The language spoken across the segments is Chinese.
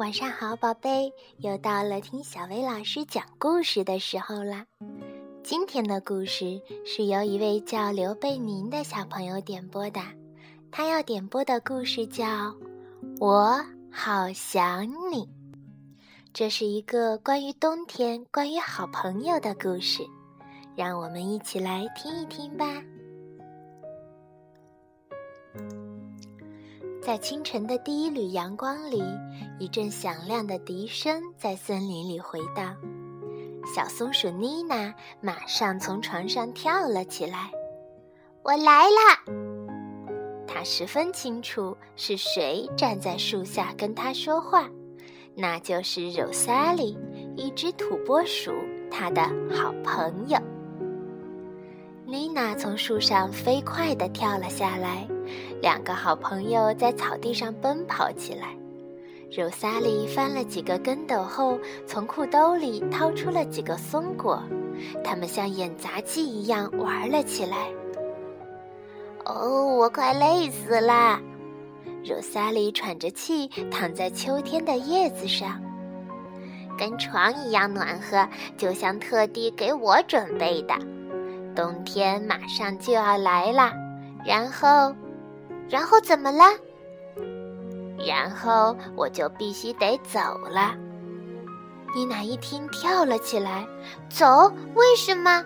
晚上好，宝贝，又到了听小薇老师讲故事的时候啦。今天的故事是由一位叫刘贝宁的小朋友点播的，他要点播的故事叫《我好想你》。这是一个关于冬天、关于好朋友的故事，让我们一起来听一听吧。在清晨的第一缕阳光里，一阵响亮的笛声在森林里回荡。小松鼠妮娜马上从床上跳了起来。“我来啦！”她十分清楚是谁站在树下跟她说话，那就是柔萨莉，一只土拨鼠，她的好朋友。妮娜从树上飞快地跳了下来，两个好朋友在草地上奔跑起来。柔萨莉翻了几个跟斗后，从裤兜里掏出了几个松果，他们像演杂技一样玩了起来。哦，我快累死了！柔萨莉喘着气躺在秋天的叶子上，跟床一样暖和，就像特地给我准备的。冬天马上就要来了，然后，然后怎么了？然后我就必须得走了。妮娜一听，跳了起来。走？为什么？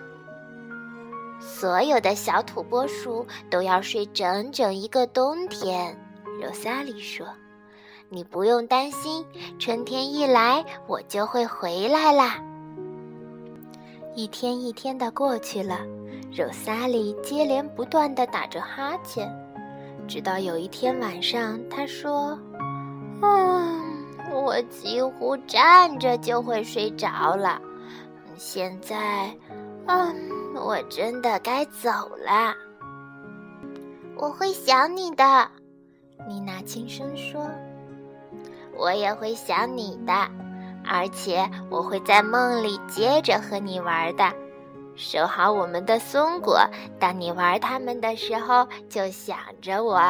所有的小土拨鼠都要睡整整一个冬天。柔萨莉说：“你不用担心，春天一来，我就会回来啦。”一天一天的过去了，柔萨莉接连不断的打着哈欠，直到有一天晚上，他说：“嗯，我几乎站着就会睡着了。现在，嗯，我真的该走了。我会想你的。”妮娜轻声说：“我也会想你的。”而且我会在梦里接着和你玩的，收好我们的松果。当你玩它们的时候，就想着我。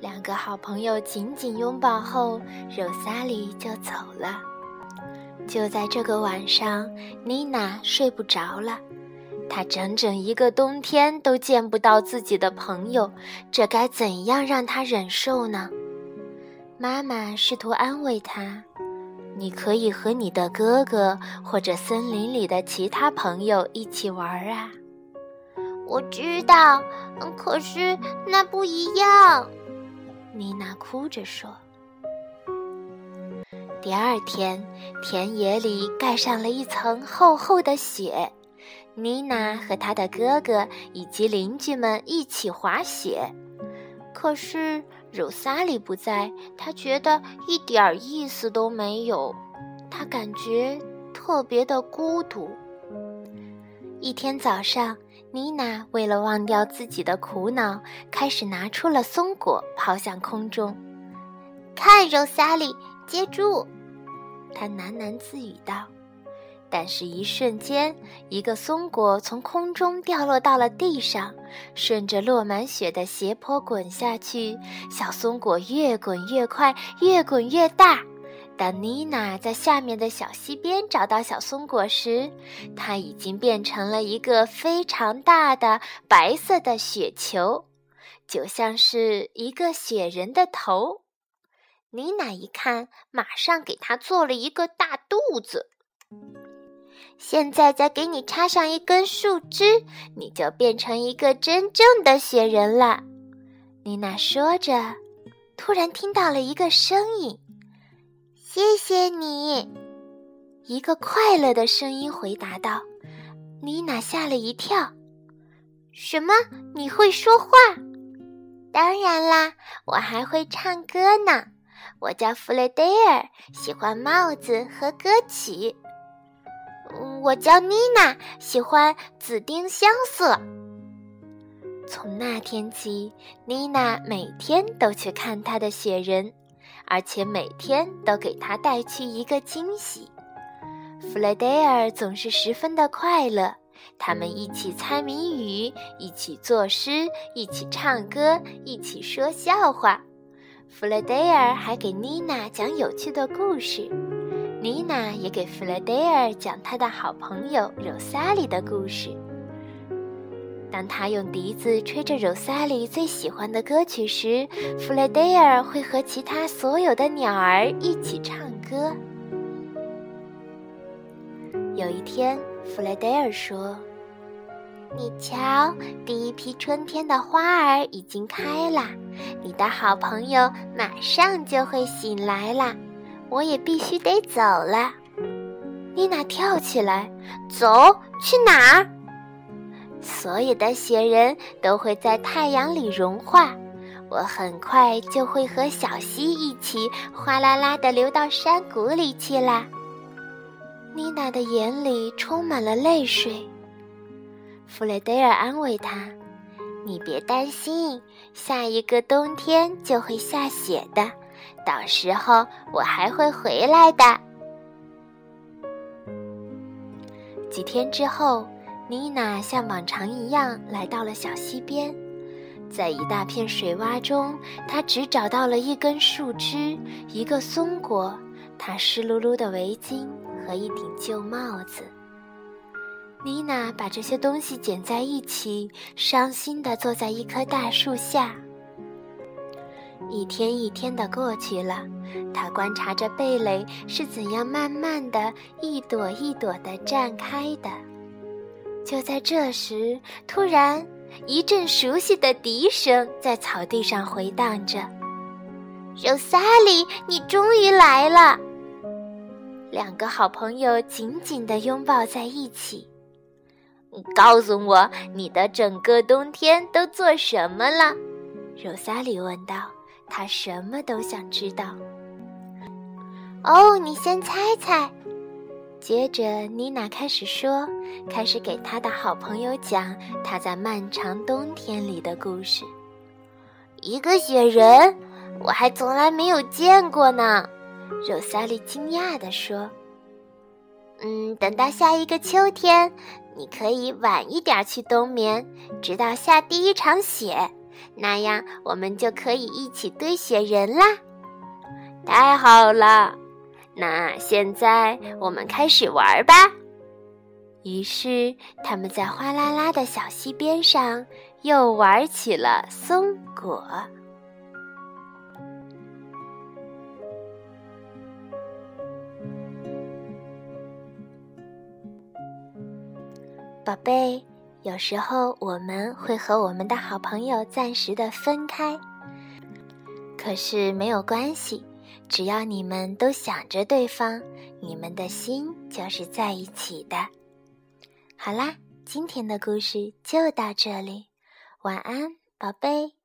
两个好朋友紧紧拥抱后，柔萨里就走了。就在这个晚上，妮娜睡不着了。她整整一个冬天都见不到自己的朋友，这该怎样让她忍受呢？妈妈试图安慰她。你可以和你的哥哥或者森林里的其他朋友一起玩啊！我知道，可是那不一样。妮娜哭着说。第二天，田野里盖上了一层厚厚的雪，妮娜和她的哥哥以及邻居们一起滑雪，可是。柔萨里不在，他觉得一点儿意思都没有，他感觉特别的孤独。一天早上，妮娜为了忘掉自己的苦恼，开始拿出了松果，抛向空中。看，柔萨里，接住！她喃喃自语道。但是，一瞬间，一个松果从空中掉落到了地上，顺着落满雪的斜坡滚下去。小松果越滚越快，越滚越大。当妮娜在下面的小溪边找到小松果时，它已经变成了一个非常大的白色的雪球，就像是一个雪人的头。妮娜一看，马上给它做了一个大肚子。现在再给你插上一根树枝，你就变成一个真正的雪人了。妮娜说着，突然听到了一个声音：“谢谢你。”一个快乐的声音回答道。妮娜吓了一跳：“什么？你会说话？”“当然啦，我还会唱歌呢。我叫弗雷德尔，喜欢帽子和歌曲。”我叫妮娜，喜欢紫丁香色。从那天起，妮娜每天都去看她的雪人，而且每天都给她带去一个惊喜。弗雷德尔总是十分的快乐，他们一起猜谜语，一起作诗，一起唱歌，一起说笑话。弗雷德尔还给妮娜讲有趣的故事，妮娜也给弗雷德尔讲他的好朋友柔萨里的故事。当他用笛子吹着柔萨里最喜欢的歌曲时，弗雷德尔会和其他所有的鸟儿一起唱歌。有一天，弗雷德尔说：“你瞧，第一批春天的花儿已经开了，你的好朋友马上就会醒来了，我也必须得走了。”妮娜跳起来：“走去哪儿？”所有的雪人都会在太阳里融化，我很快就会和小溪一起哗啦啦地流到山谷里去了。妮娜的眼里充满了泪水。弗雷德尔安慰她：“你别担心，下一个冬天就会下雪的，到时候我还会回来的。”几天之后。妮娜像往常一样来到了小溪边，在一大片水洼中，她只找到了一根树枝、一个松果、她湿漉漉的围巾和一顶旧帽子。妮娜把这些东西捡在一起，伤心地坐在一棵大树下。一天一天的过去了，他观察着蓓蕾是怎样慢慢的一朵一朵的绽开的。就在这时，突然一阵熟悉的笛声在草地上回荡着。肉萨里，你终于来了！两个好朋友紧紧地拥抱在一起。告诉我，你的整个冬天都做什么了？柔萨里问道。他什么都想知道。哦，你先猜猜。接着，妮娜开始说，开始给她的好朋友讲她在漫长冬天里的故事。一个雪人，我还从来没有见过呢。肉萨莉惊讶地说：“嗯，等到下一个秋天，你可以晚一点去冬眠，直到下第一场雪，那样我们就可以一起堆雪人啦。”太好了。那现在我们开始玩吧。于是他们在哗啦啦的小溪边上又玩起了松果。宝贝，有时候我们会和我们的好朋友暂时的分开，可是没有关系。只要你们都想着对方，你们的心就是在一起的。好啦，今天的故事就到这里，晚安，宝贝。